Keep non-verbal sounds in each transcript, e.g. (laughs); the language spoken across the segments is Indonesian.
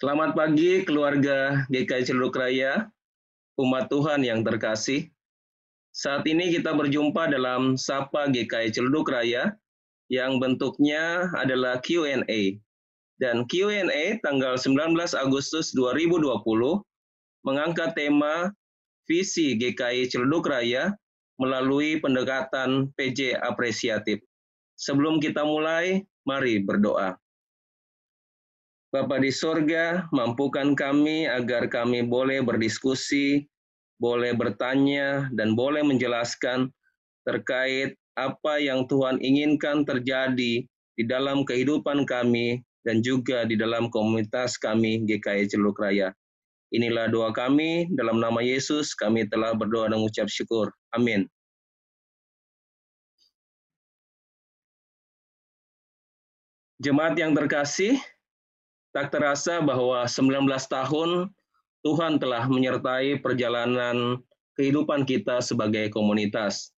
Selamat pagi keluarga GKI Celuduk Raya, umat Tuhan yang terkasih. Saat ini kita berjumpa dalam Sapa GKI Celuduk Raya yang bentuknya adalah Q&A. Dan Q&A tanggal 19 Agustus 2020 mengangkat tema visi GKI Celuduk Raya melalui pendekatan PJ apresiatif. Sebelum kita mulai, mari berdoa. Bapa di sorga, mampukan kami agar kami boleh berdiskusi, boleh bertanya, dan boleh menjelaskan terkait apa yang Tuhan inginkan terjadi di dalam kehidupan kami dan juga di dalam komunitas kami GKI Celuk Raya. Inilah doa kami, dalam nama Yesus kami telah berdoa dan mengucap syukur. Amin. Jemaat yang terkasih, tak terasa bahwa 19 tahun Tuhan telah menyertai perjalanan kehidupan kita sebagai komunitas.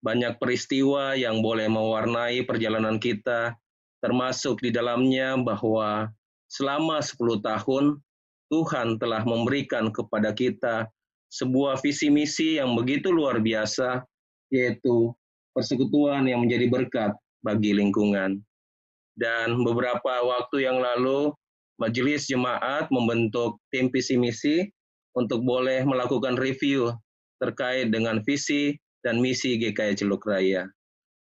Banyak peristiwa yang boleh mewarnai perjalanan kita, termasuk di dalamnya bahwa selama 10 tahun Tuhan telah memberikan kepada kita sebuah visi misi yang begitu luar biasa, yaitu persekutuan yang menjadi berkat bagi lingkungan. Dan beberapa waktu yang lalu, majelis jemaat membentuk tim visi misi untuk boleh melakukan review terkait dengan visi dan misi GKI Celuk Raya.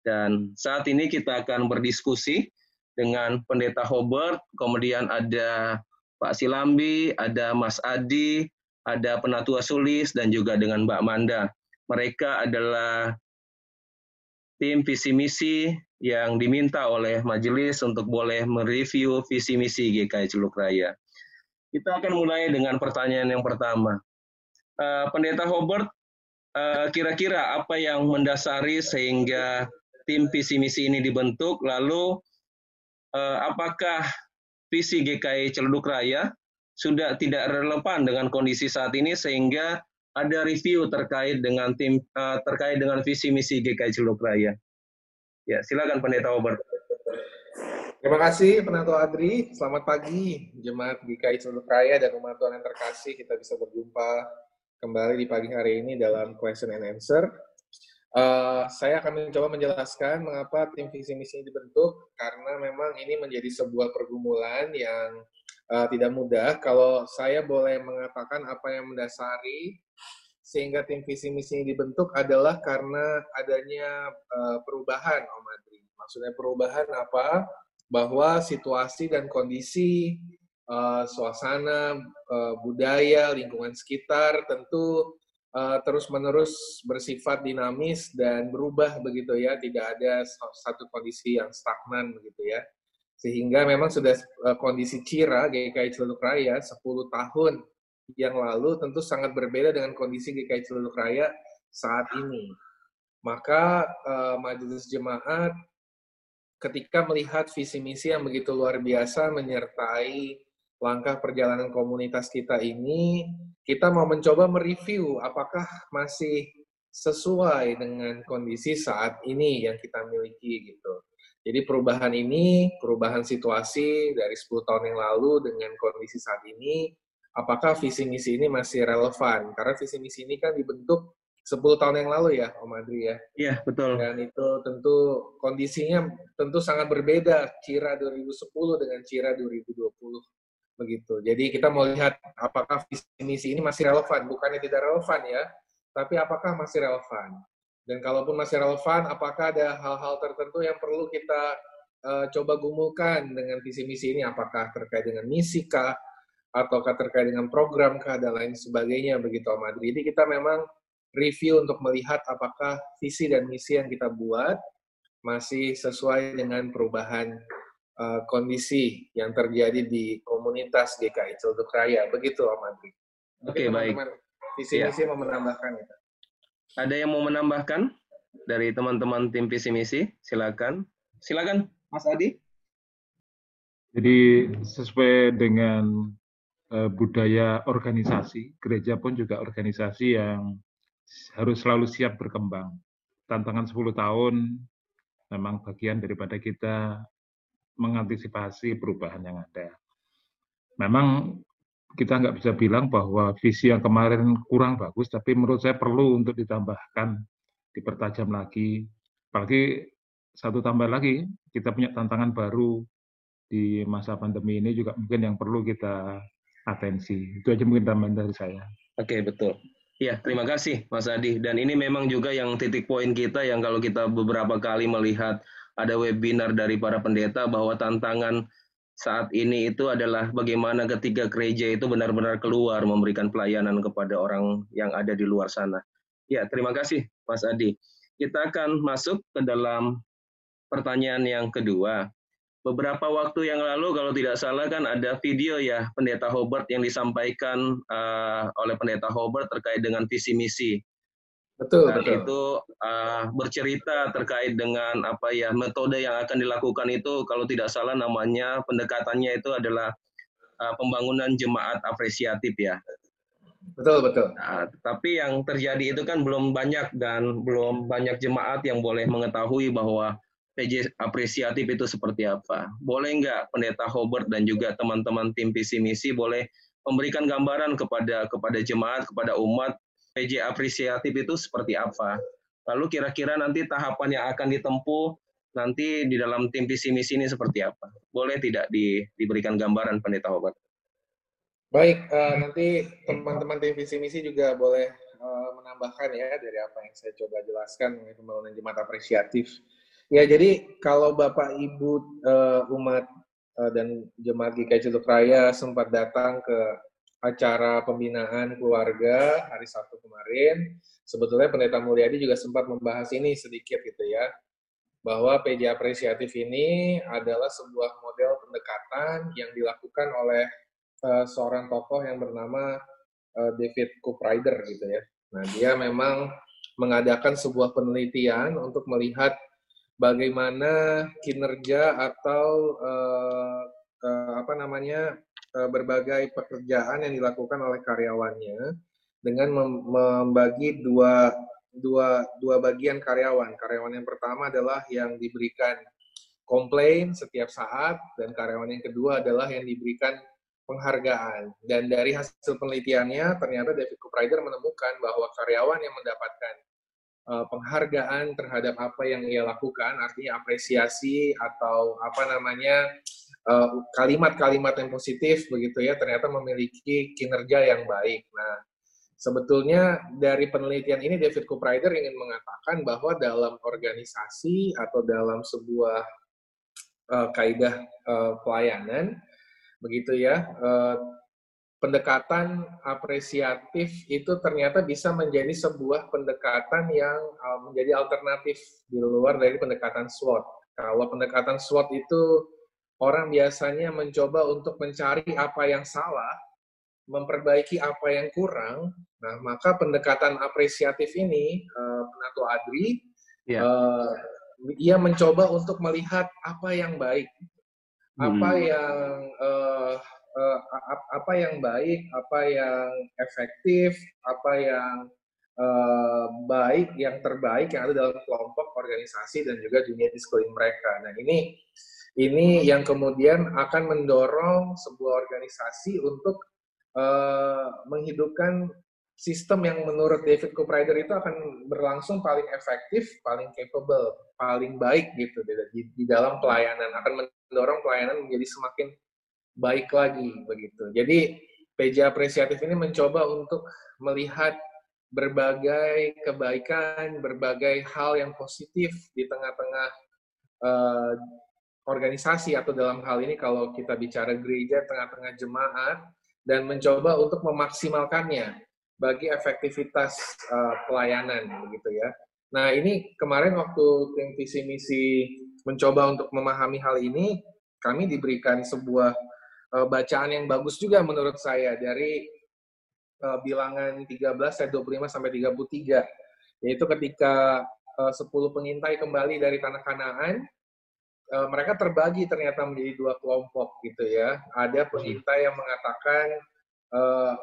Dan saat ini kita akan berdiskusi dengan Pendeta Hobart, kemudian ada Pak Silambi, ada Mas Adi, ada Penatua Sulis, dan juga dengan Mbak Manda. Mereka adalah tim visi misi yang diminta oleh majelis untuk boleh mereview visi misi GKI Celuk Raya. Kita akan mulai dengan pertanyaan yang pertama. Uh, Pendeta Hobart, uh, kira-kira apa yang mendasari sehingga tim visi misi ini dibentuk? Lalu uh, apakah visi GKI Celuduk Raya sudah tidak relevan dengan kondisi saat ini sehingga ada review terkait dengan tim uh, terkait dengan visi misi GKI Celuduk Raya? Ya, silakan Pendeta Robert. Terima kasih Pendeta Adri. Selamat pagi Jemaat GKI Seluruh Raya dan umat Tuhan yang terkasih. Kita bisa berjumpa kembali di pagi hari ini dalam question and answer. Uh, saya akan mencoba menjelaskan mengapa tim visi misi dibentuk karena memang ini menjadi sebuah pergumulan yang uh, tidak mudah. Kalau saya boleh mengatakan apa yang mendasari sehingga tim visi misi dibentuk adalah karena adanya uh, perubahan Om Adri. Maksudnya perubahan apa? Bahwa situasi dan kondisi uh, suasana uh, budaya lingkungan sekitar tentu uh, terus-menerus bersifat dinamis dan berubah begitu ya, tidak ada satu kondisi yang stagnan begitu ya. Sehingga memang sudah uh, kondisi Cira GKI Celuduk Raya 10 tahun yang lalu tentu sangat berbeda dengan kondisi GKI Celuduk Raya saat ini. Maka uh, majelis jemaat ketika melihat visi misi yang begitu luar biasa menyertai langkah perjalanan komunitas kita ini, kita mau mencoba mereview apakah masih sesuai dengan kondisi saat ini yang kita miliki gitu. Jadi perubahan ini, perubahan situasi dari 10 tahun yang lalu dengan kondisi saat ini apakah visi misi ini masih relevan karena visi misi ini kan dibentuk 10 tahun yang lalu ya Om Adri ya. Iya, betul. Dan itu tentu kondisinya tentu sangat berbeda Cira 2010 dengan Cira 2020 begitu. Jadi kita mau lihat apakah visi misi ini masih relevan, bukannya tidak relevan ya, tapi apakah masih relevan. Dan kalaupun masih relevan, apakah ada hal-hal tertentu yang perlu kita uh, coba gumulkan dengan visi misi ini apakah terkait dengan misi kah, ataukah terkait dengan program kah dan lain sebagainya begitu Om Adri. Jadi kita memang review untuk melihat apakah visi dan misi yang kita buat masih sesuai dengan perubahan uh, kondisi yang terjadi di komunitas GKI Celduk Raya. Begitu Om Adri. Oke, okay, baik. Visi misi ya. mau menambahkan itu. Ada yang mau menambahkan dari teman-teman tim visi misi? Silakan. Silakan, Mas Adi. Jadi sesuai dengan Eh, budaya organisasi, gereja pun juga organisasi yang harus selalu siap berkembang. Tantangan 10 tahun memang bagian daripada kita mengantisipasi perubahan yang ada. memang kita nggak bisa bilang bahwa visi yang kemarin kurang bagus, tapi menurut saya perlu untuk ditambahkan, dipertajam lagi. Apalagi satu tambah lagi, kita punya tantangan baru di masa pandemi ini juga mungkin yang perlu kita atensi. Itu aja mungkin tambahan dari saya. Oke, betul. Ya, terima kasih Mas Adi. Dan ini memang juga yang titik poin kita yang kalau kita beberapa kali melihat ada webinar dari para pendeta bahwa tantangan saat ini itu adalah bagaimana ketika gereja itu benar-benar keluar memberikan pelayanan kepada orang yang ada di luar sana. Ya, terima kasih Mas Adi. Kita akan masuk ke dalam pertanyaan yang kedua. Beberapa waktu yang lalu kalau tidak salah kan ada video ya Pendeta Hobart yang disampaikan uh, oleh Pendeta Hobart terkait dengan visi misi Betul, betul. itu uh, bercerita terkait dengan apa ya metode yang akan dilakukan itu kalau tidak salah namanya pendekatannya itu adalah uh, pembangunan jemaat apresiatif ya. Betul, betul. Nah, tapi yang terjadi itu kan belum banyak dan belum banyak jemaat yang boleh mengetahui bahwa PJ apresiatif itu seperti apa. Boleh nggak Pendeta Hobart dan juga teman-teman tim visi misi boleh memberikan gambaran kepada kepada jemaat, kepada umat PJ apresiatif itu seperti apa. Lalu kira-kira nanti tahapan yang akan ditempuh nanti di dalam tim visi misi ini seperti apa? Boleh tidak di, diberikan gambaran Pendeta Hobart? Baik, uh, nanti teman-teman tim visi misi juga boleh uh, menambahkan ya dari apa yang saya coba jelaskan mengenai pembangunan jemaat apresiatif. Ya, jadi kalau Bapak Ibu uh, umat uh, dan jemaat GKI Raya sempat datang ke acara pembinaan keluarga hari Sabtu kemarin, sebetulnya Pendeta Mulyadi juga sempat membahas ini sedikit gitu ya, bahwa PJ apresiatif ini adalah sebuah model pendekatan yang dilakukan oleh uh, seorang tokoh yang bernama uh, David Cooprider gitu ya. Nah, dia memang mengadakan sebuah penelitian untuk melihat bagaimana kinerja atau uh, apa namanya berbagai pekerjaan yang dilakukan oleh karyawannya dengan membagi dua dua dua bagian karyawan. Karyawan yang pertama adalah yang diberikan komplain setiap saat dan karyawan yang kedua adalah yang diberikan penghargaan. Dan dari hasil penelitiannya ternyata David Cooprider menemukan bahwa karyawan yang mendapatkan uh, penghargaan terhadap apa yang ia lakukan, artinya apresiasi atau apa namanya Eh, kalimat-kalimat uh, yang positif begitu ya ternyata memiliki kinerja yang baik. Nah, sebetulnya dari penelitian ini David Cooprider ingin mengatakan bahwa dalam organisasi atau dalam sebuah uh, kaidah uh, pelayanan begitu ya uh, pendekatan apresiatif itu ternyata bisa menjadi sebuah pendekatan yang uh, menjadi alternatif di luar dari pendekatan SWOT. Kalau pendekatan SWOT itu orang biasanya mencoba untuk mencari apa yang salah, memperbaiki apa yang kurang. Nah, maka pendekatan apresiatif ini, uh, Penato Adri, yeah. Iya. uh, ia mencoba untuk melihat apa yang baik, apa hmm. yang uh, uh, apa yang baik, apa yang efektif, apa yang uh, baik, yang terbaik yang ada dalam kelompok organisasi dan juga dunia di sekeliling mereka. Nah, ini ini yang kemudian akan mendorong sebuah organisasi untuk uh, menghidupkan sistem yang menurut David Cooprider itu akan berlangsung paling efektif, paling capable, paling baik gitu di, di dalam pelayanan akan mendorong pelayanan menjadi semakin baik lagi begitu. Jadi PJ apresiatif ini mencoba untuk melihat berbagai kebaikan, berbagai hal yang positif di tengah-tengah uh, organisasi atau dalam hal ini kalau kita bicara gereja tengah-tengah jemaat dan mencoba untuk memaksimalkannya bagi efektivitas uh, pelayanan begitu ya. Nah, ini kemarin waktu tim visi misi mencoba untuk memahami hal ini, kami diberikan sebuah uh, bacaan yang bagus juga menurut saya dari uh, bilangan 13 ayat 25 sampai 33 yaitu ketika uh, 10 pengintai kembali dari tanah Kanaan uh, mereka terbagi ternyata menjadi dua kelompok gitu ya. Ada pengintai yang mengatakan uh,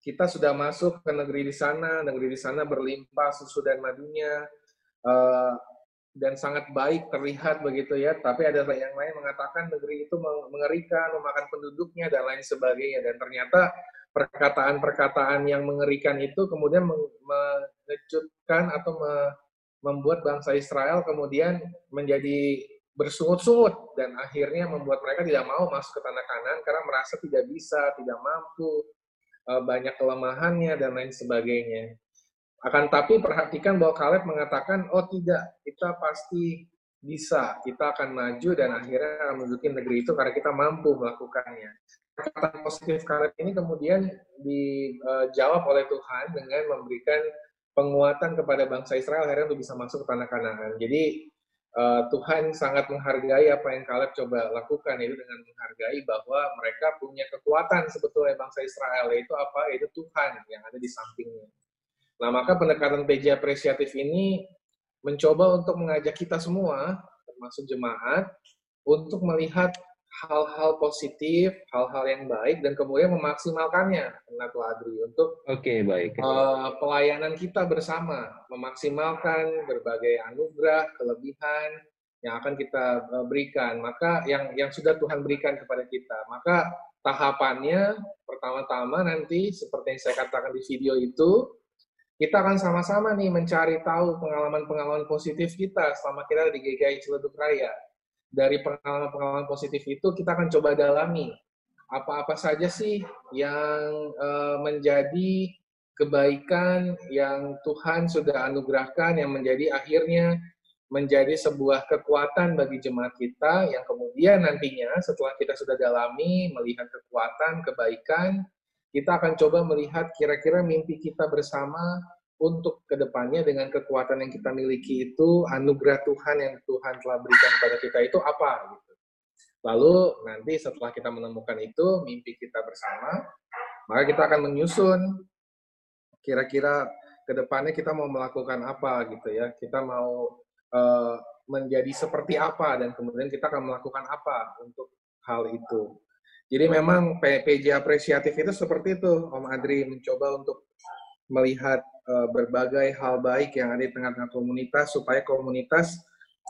kita sudah masuk ke negeri di sana, negeri di sana berlimpah susu dan madunya. Uh, dan sangat baik terlihat begitu ya, tapi ada yang lain mengatakan negeri itu mengerikan, memakan penduduknya dan lain sebagainya dan ternyata perkataan-perkataan yang mengerikan itu kemudian mengejutkan atau membuat bangsa Israel kemudian menjadi bersungut-sungut dan akhirnya membuat mereka tidak mau masuk ke tanah kanan karena merasa tidak bisa, tidak mampu, e, banyak kelemahannya dan lain sebagainya. Akan tapi perhatikan bahwa Kaleb mengatakan, oh tidak, kita pasti bisa, kita akan maju dan akhirnya menduduki negeri itu karena kita mampu melakukannya. Perkataan positif Kaleb ini kemudian dijawab oleh Tuhan dengan memberikan penguatan kepada bangsa Israel akhirnya untuk bisa masuk ke tanah Kanaan. Jadi uh, Tuhan sangat menghargai apa yang Kaleb coba lakukan itu dengan menghargai bahwa mereka punya kekuatan sebetulnya bangsa Israel yaitu apa? Yaitu Tuhan yang ada di sampingnya. Nah, maka pendekatan PJ apresiatif ini mencoba untuk mengajak kita semua, termasuk jemaat, untuk melihat hal-hal positif, hal-hal yang baik, dan kemudian memaksimalkannya, Natu Adri, untuk okay, baik. Uh, pelayanan kita bersama, memaksimalkan berbagai anugerah, kelebihan yang akan kita uh, berikan. Maka yang yang sudah Tuhan berikan kepada kita. Maka tahapannya pertama-tama nanti seperti yang saya katakan di video itu, kita akan sama-sama nih mencari tahu pengalaman-pengalaman positif kita selama kita di GKI Ciledug Raya dari pengalaman-pengalaman positif itu kita akan coba dalami. Apa-apa saja sih yang uh, menjadi kebaikan yang Tuhan sudah anugerahkan yang menjadi akhirnya menjadi sebuah kekuatan bagi jemaat kita yang kemudian nantinya setelah kita sudah dalami melihat kekuatan, kebaikan, kita akan coba melihat kira-kira mimpi kita bersama untuk ke depannya dengan kekuatan yang kita miliki itu anugerah Tuhan yang Tuhan telah berikan kepada kita itu apa gitu. Lalu nanti setelah kita menemukan itu mimpi kita bersama, maka kita akan menyusun kira-kira ke depannya kita mau melakukan apa gitu ya. Kita mau uh, menjadi seperti apa dan kemudian kita akan melakukan apa untuk hal itu. Jadi memang PJ apresiatif itu seperti itu, Om Adri mencoba untuk melihat uh, berbagai hal baik yang ada di tengah-tengah komunitas supaya komunitas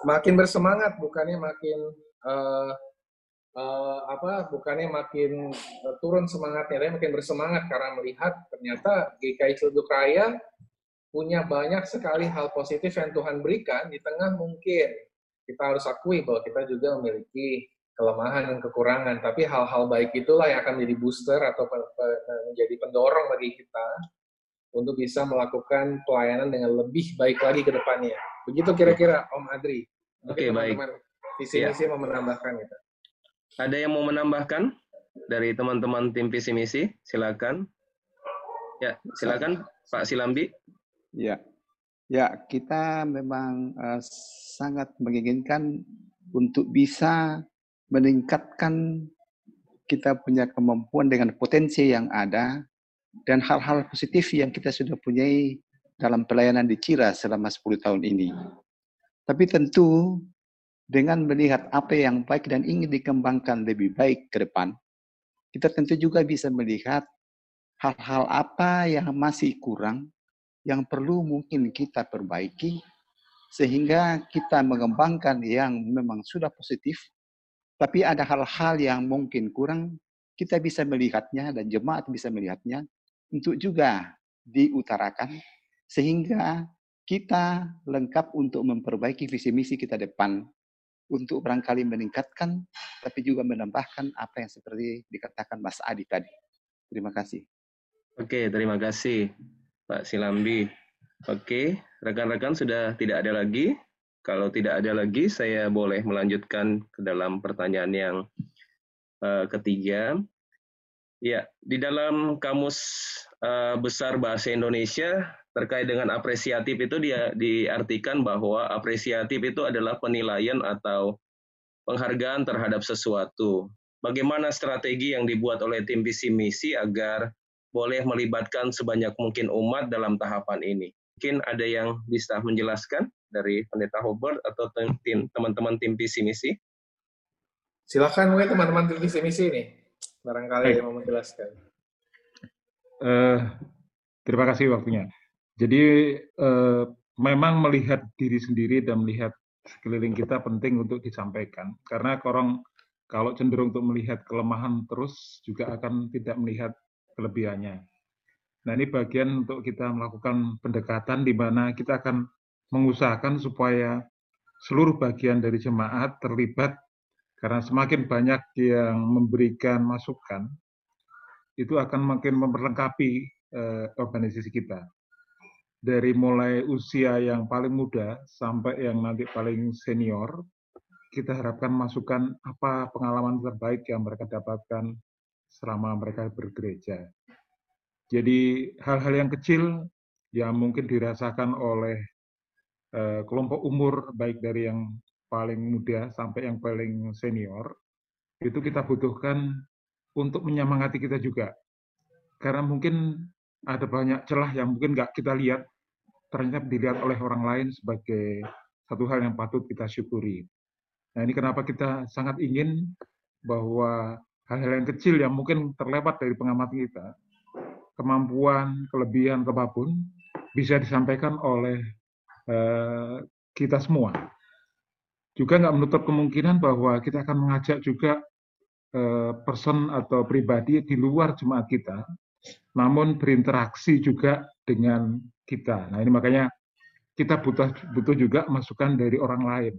makin bersemangat bukannya makin uh, uh, apa bukannya makin uh, turun semangatnya tapi makin bersemangat karena melihat ternyata GKI Ciledug Raya punya banyak sekali hal positif yang Tuhan berikan di tengah mungkin kita harus akui bahwa kita juga memiliki kelemahan dan kekurangan. Tapi hal-hal baik itulah yang akan menjadi booster atau menjadi pendorong bagi kita untuk bisa melakukan pelayanan dengan lebih baik lagi ke depannya. Begitu kira-kira Om Adri. Oke, okay, baik. Visi misi ya. mau menambahkan itu. Ada yang mau menambahkan dari teman-teman tim visi misi? Silakan. Ya, silakan Pak Silambi. Ya. Ya, kita memang uh, sangat menginginkan untuk bisa meningkatkan kita punya kemampuan dengan potensi yang ada dan hal-hal positif yang kita sudah punyai dalam pelayanan di Cira selama 10 tahun ini. Tapi tentu dengan melihat apa yang baik dan ingin dikembangkan lebih baik ke depan, kita tentu juga bisa melihat hal-hal apa yang masih kurang, yang perlu mungkin kita perbaiki, sehingga kita mengembangkan yang memang sudah positif, tapi ada hal-hal yang mungkin kurang, kita bisa melihatnya dan jemaat bisa melihatnya, untuk juga diutarakan sehingga kita lengkap untuk memperbaiki visi misi kita depan untuk barangkali meningkatkan tapi juga menambahkan apa yang seperti dikatakan Mas Adi tadi. Terima kasih. Oke, terima kasih Pak Silambi. Oke, rekan-rekan sudah tidak ada lagi. Kalau tidak ada lagi, saya boleh melanjutkan ke dalam pertanyaan yang uh, ketiga. Ya, di dalam kamus uh, besar bahasa Indonesia terkait dengan apresiatif itu dia diartikan bahwa apresiatif itu adalah penilaian atau penghargaan terhadap sesuatu. Bagaimana strategi yang dibuat oleh tim visi misi agar boleh melibatkan sebanyak mungkin umat dalam tahapan ini? Mungkin ada yang bisa menjelaskan dari Pendeta Hobart atau teman-teman tim visi misi? Silakan mungkin teman-teman tim visi misi ini barangkali yang mau menjelaskan. Uh, terima kasih waktunya. Jadi uh, memang melihat diri sendiri dan melihat sekeliling kita penting untuk disampaikan. Karena orang kalau cenderung untuk melihat kelemahan terus juga akan tidak melihat kelebihannya. Nah ini bagian untuk kita melakukan pendekatan di mana kita akan mengusahakan supaya seluruh bagian dari jemaat terlibat karena semakin banyak yang memberikan masukan itu akan makin memperlengkapi eh, organisasi kita dari mulai usia yang paling muda sampai yang nanti paling senior kita harapkan masukan apa pengalaman terbaik yang mereka dapatkan selama mereka bergereja. Jadi hal-hal yang kecil yang mungkin dirasakan oleh eh, kelompok umur baik dari yang paling muda sampai yang paling senior itu kita butuhkan untuk menyemangati kita juga. Karena mungkin ada banyak celah yang mungkin nggak kita lihat, ternyata dilihat oleh orang lain sebagai satu hal yang patut kita syukuri. Nah ini kenapa kita sangat ingin bahwa hal-hal yang kecil yang mungkin terlewat dari pengamatan kita, kemampuan, kelebihan, kebapun, bisa disampaikan oleh uh, kita semua. Juga nggak menutup kemungkinan bahwa kita akan mengajak juga uh, person atau pribadi di luar jemaat kita, namun berinteraksi juga dengan kita. Nah ini makanya kita butuh butuh juga masukan dari orang lain.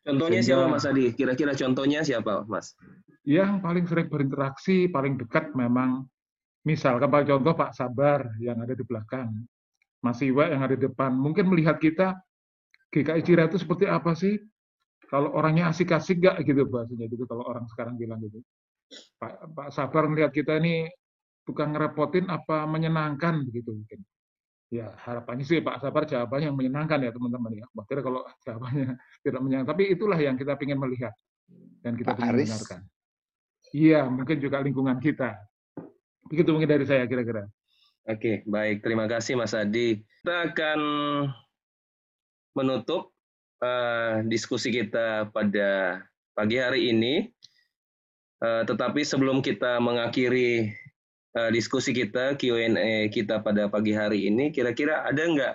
Contohnya Sehingga, siapa Mas Adi? Kira-kira contohnya siapa Mas? Yang paling sering berinteraksi, paling dekat memang misalkan Pak contoh Pak Sabar yang ada di belakang, Mas Iwa yang ada di depan. Mungkin melihat kita GKI Cira itu seperti apa sih? Kalau orangnya asik-asik nggak gitu bahasanya gitu kalau orang sekarang bilang gitu. Pak, Pak Sabar melihat kita ini bukan ngerepotin apa menyenangkan begitu mungkin. Ya harapannya sih Pak Sabar jawabannya yang menyenangkan ya teman-teman ya. Bahkan kalau (laughs) jawabannya tidak menyenangkan, tapi itulah yang kita ingin melihat dan kita ingin mendengarkan. Iya, mungkin juga lingkungan kita. Begitu mungkin dari saya kira-kira. Oke, baik. Terima kasih Mas Adi. Kita akan menutup uh, diskusi kita pada pagi hari ini. Uh, tetapi sebelum kita mengakhiri uh, diskusi kita, Q&A kita pada pagi hari ini, kira-kira ada nggak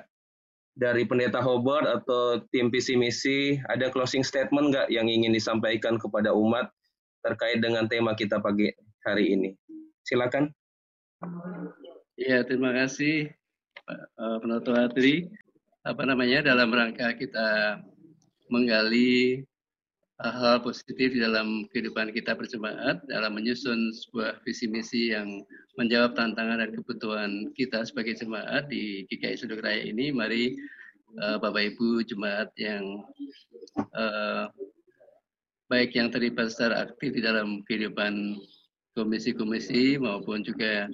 dari Pendeta Hobart atau tim visi misi, ada closing statement nggak yang ingin disampaikan kepada umat terkait dengan tema kita pagi hari ini? Silakan. Ya, terima kasih Pak Adri. Apa namanya dalam rangka kita menggali hal positif di dalam kehidupan kita berjemaat dalam menyusun sebuah visi misi yang menjawab tantangan dan kebutuhan kita sebagai jemaat di GKI Sudut Raya ini. Mari uh, Bapak Ibu jemaat yang uh, baik yang terlibat secara aktif di dalam kehidupan komisi-komisi maupun juga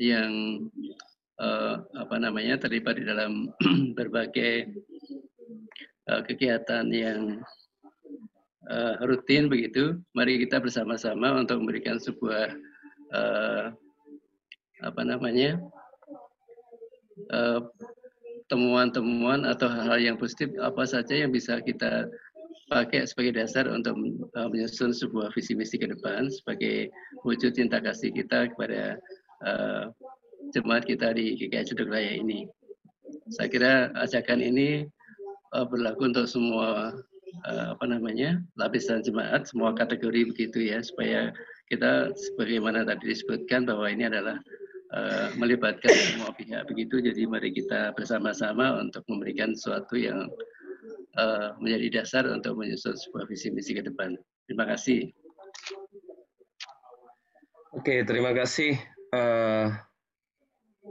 yang uh, apa namanya terlibat di dalam (clears throat) berbagai uh, kegiatan yang uh, rutin begitu, mari kita bersama-sama untuk memberikan sebuah uh, apa namanya temuan-temuan uh, atau hal-hal yang positif apa saja yang bisa kita pakai sebagai dasar untuk uh, menyusun sebuah visi misi ke depan sebagai wujud cinta kasih kita kepada uh, jemaat kita di GKI Cuduk Raya ini. Saya kira ajakan ini berlaku untuk semua uh, apa namanya lapisan jemaat semua kategori begitu ya supaya kita sebagaimana tadi disebutkan bahwa ini adalah uh, melibatkan semua pihak begitu. Jadi mari kita bersama-sama untuk memberikan sesuatu yang uh, menjadi dasar untuk menyusun sebuah visi misi ke depan. Terima kasih. Oke terima kasih uh,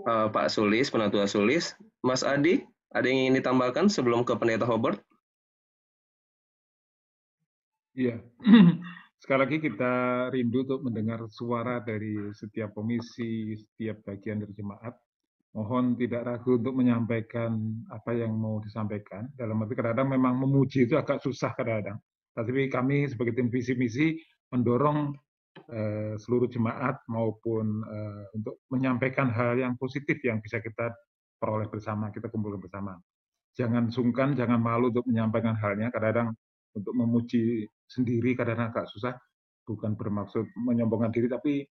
uh, Pak Sulis Penatua Sulis. Mas Adi ada yang ingin ditambahkan sebelum ke Pendeta Hobart Iya. (clears throat) Sekali lagi kita rindu untuk mendengar suara dari setiap komisi, setiap bagian dari jemaat. Mohon tidak ragu untuk menyampaikan apa yang mau disampaikan. Dalam arti kadang-kadang memang memuji itu agak susah kadang-kadang. Tapi kami sebagai tim visi misi mendorong eh, seluruh jemaat maupun eh, untuk menyampaikan hal yang positif yang bisa kita peroleh bersama, kita kumpulkan bersama. Jangan sungkan, jangan malu untuk menyampaikan halnya. Kadang-kadang untuk memuji sendiri kadang agak susah, bukan bermaksud menyombongkan diri, tapi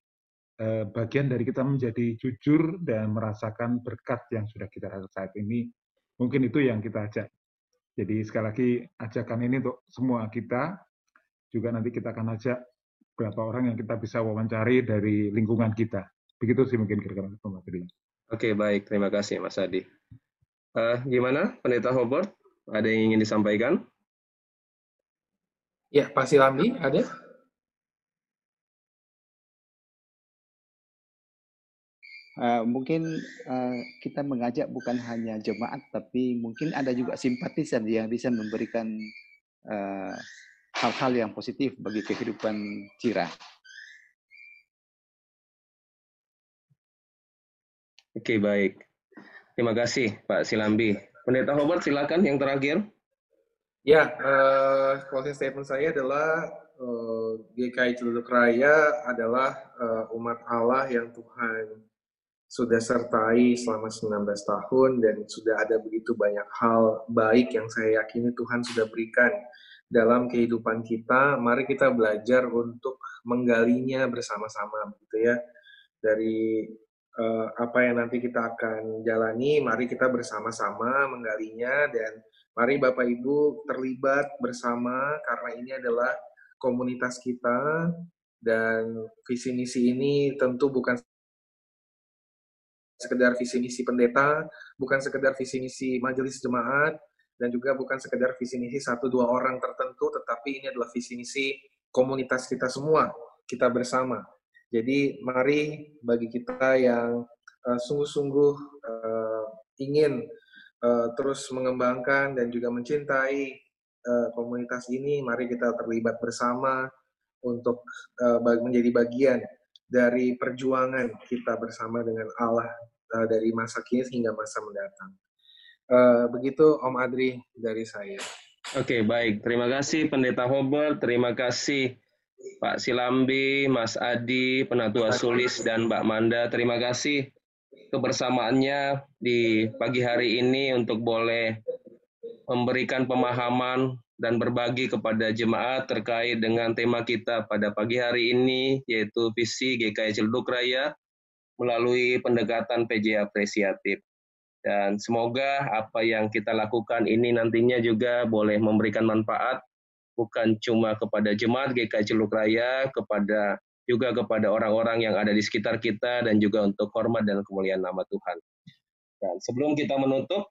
eh, bagian dari kita menjadi jujur dan merasakan berkat yang sudah kita rasa saat ini. Mungkin itu yang kita ajak Jadi sekali lagi ajakan ini untuk semua kita, juga nanti kita akan ajak berapa orang yang kita bisa wawancari dari lingkungan kita. Begitu sih mungkin kira-kira pemateri. Oke, baik. Terima kasih, Mas Adi. Uh, gimana, Pendeta Hobart? Ada yang ingin disampaikan? Ya, Pak Silambi, ada? Uh, mungkin uh, kita mengajak bukan hanya jemaat, tapi mungkin ada juga simpatisan yang bisa memberikan hal-hal uh, yang positif bagi kehidupan Cira. Oke, baik. Terima kasih, Pak Silambi. Pendeta Hobart, silakan yang terakhir. Ya, uh, closing statement saya adalah uh, GKI Celuduk Raya adalah uh, umat Allah yang Tuhan sudah sertai selama 19 tahun dan sudah ada begitu banyak hal baik yang saya yakini Tuhan sudah berikan dalam kehidupan kita. Mari kita belajar untuk menggalinya bersama-sama gitu ya. Dari uh, apa yang nanti kita akan jalani, mari kita bersama-sama menggalinya dan mari Bapak Ibu terlibat bersama karena ini adalah komunitas kita dan visi misi ini tentu bukan sekedar visi misi pendeta, bukan sekedar visi misi majelis jemaat, dan juga bukan sekedar visi misi satu dua orang tertentu, tetapi ini adalah visi misi komunitas kita semua, kita bersama. Jadi mari bagi kita yang uh, sungguh-sungguh uh, ingin uh, terus mengembangkan dan juga mencintai uh, komunitas ini, mari kita terlibat bersama untuk uh, menjadi bagian dari perjuangan kita bersama dengan Allah uh, dari masa kini hingga masa mendatang. Uh, begitu Om Adri dari saya. Oke, okay, baik. Terima kasih Pendeta Hobart, terima kasih Pak Silambi, Mas Adi, Penatua Sulis, dan Mbak Manda. Terima kasih kebersamaannya di pagi hari ini untuk boleh memberikan pemahaman dan berbagi kepada jemaat terkait dengan tema kita pada pagi hari ini, yaitu visi GKI Ciledug Raya melalui pendekatan PJ apresiatif. Dan semoga apa yang kita lakukan ini nantinya juga boleh memberikan manfaat bukan cuma kepada jemaat GKI Ciledug Raya, kepada juga kepada orang-orang yang ada di sekitar kita dan juga untuk hormat dan kemuliaan nama Tuhan. Dan sebelum kita menutup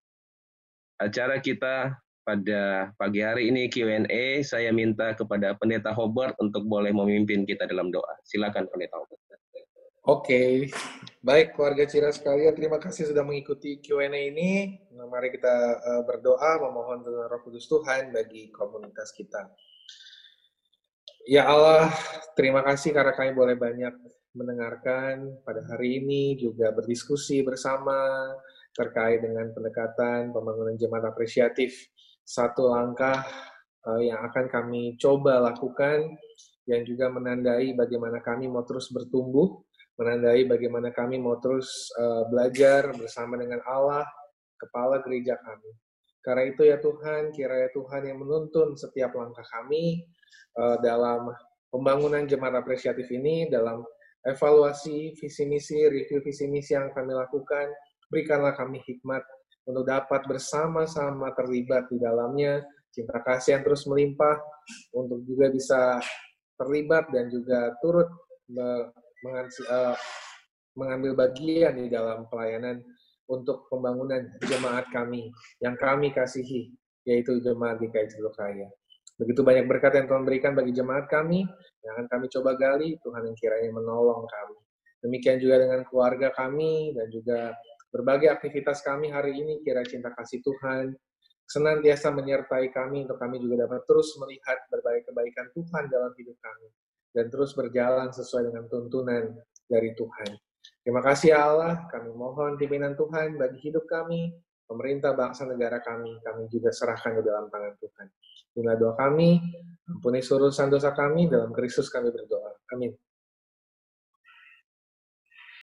acara kita pada pagi hari ini Q&A, saya minta kepada Pendeta Hobart untuk boleh memimpin kita dalam doa. Silakan Pendeta Hobart. Oke, baik keluarga Cira sekalian, terima kasih sudah mengikuti Q&A ini. Nah, mari kita uh, berdoa memohon Roh Kudus Tuhan bagi komunitas kita. Ya Allah, terima kasih karena kami boleh banyak mendengarkan pada hari ini, juga berdiskusi bersama terkait dengan pendekatan pembangunan jemaat apresiatif satu langkah uh, yang akan kami coba lakukan yang juga menandai bagaimana kami mau terus bertumbuh, menandai bagaimana kami mau terus uh, belajar bersama dengan Allah, kepala gereja kami. Karena itu ya Tuhan, kiranya Tuhan yang menuntun setiap langkah kami uh, dalam pembangunan jemaat apresiatif ini, dalam evaluasi visi misi, review visi misi yang kami lakukan, berikanlah kami hikmat untuk dapat bersama-sama terlibat di dalamnya, cinta kasih yang terus melimpah, untuk juga bisa terlibat dan juga turut eh, mengambil bagian di dalam pelayanan untuk pembangunan jemaat kami yang kami kasihi, yaitu jemaat GKI Celuk Raya. Begitu banyak berkat yang Tuhan berikan bagi jemaat kami, yang akan kami coba gali, Tuhan yang kiranya menolong kami. Demikian juga dengan keluarga kami dan juga Berbagai aktivitas kami hari ini kira cinta kasih Tuhan senantiasa menyertai kami untuk kami juga dapat terus melihat berbagai kebaikan Tuhan dalam hidup kami dan terus berjalan sesuai dengan tuntunan dari Tuhan. Terima kasih Allah, kami mohon pimpinan Tuhan bagi hidup kami, pemerintah bangsa negara kami, kami juga serahkan ke dalam tangan Tuhan. Inilah doa kami, ampuni seluruh dosa kami, dalam Kristus kami berdoa. Amin.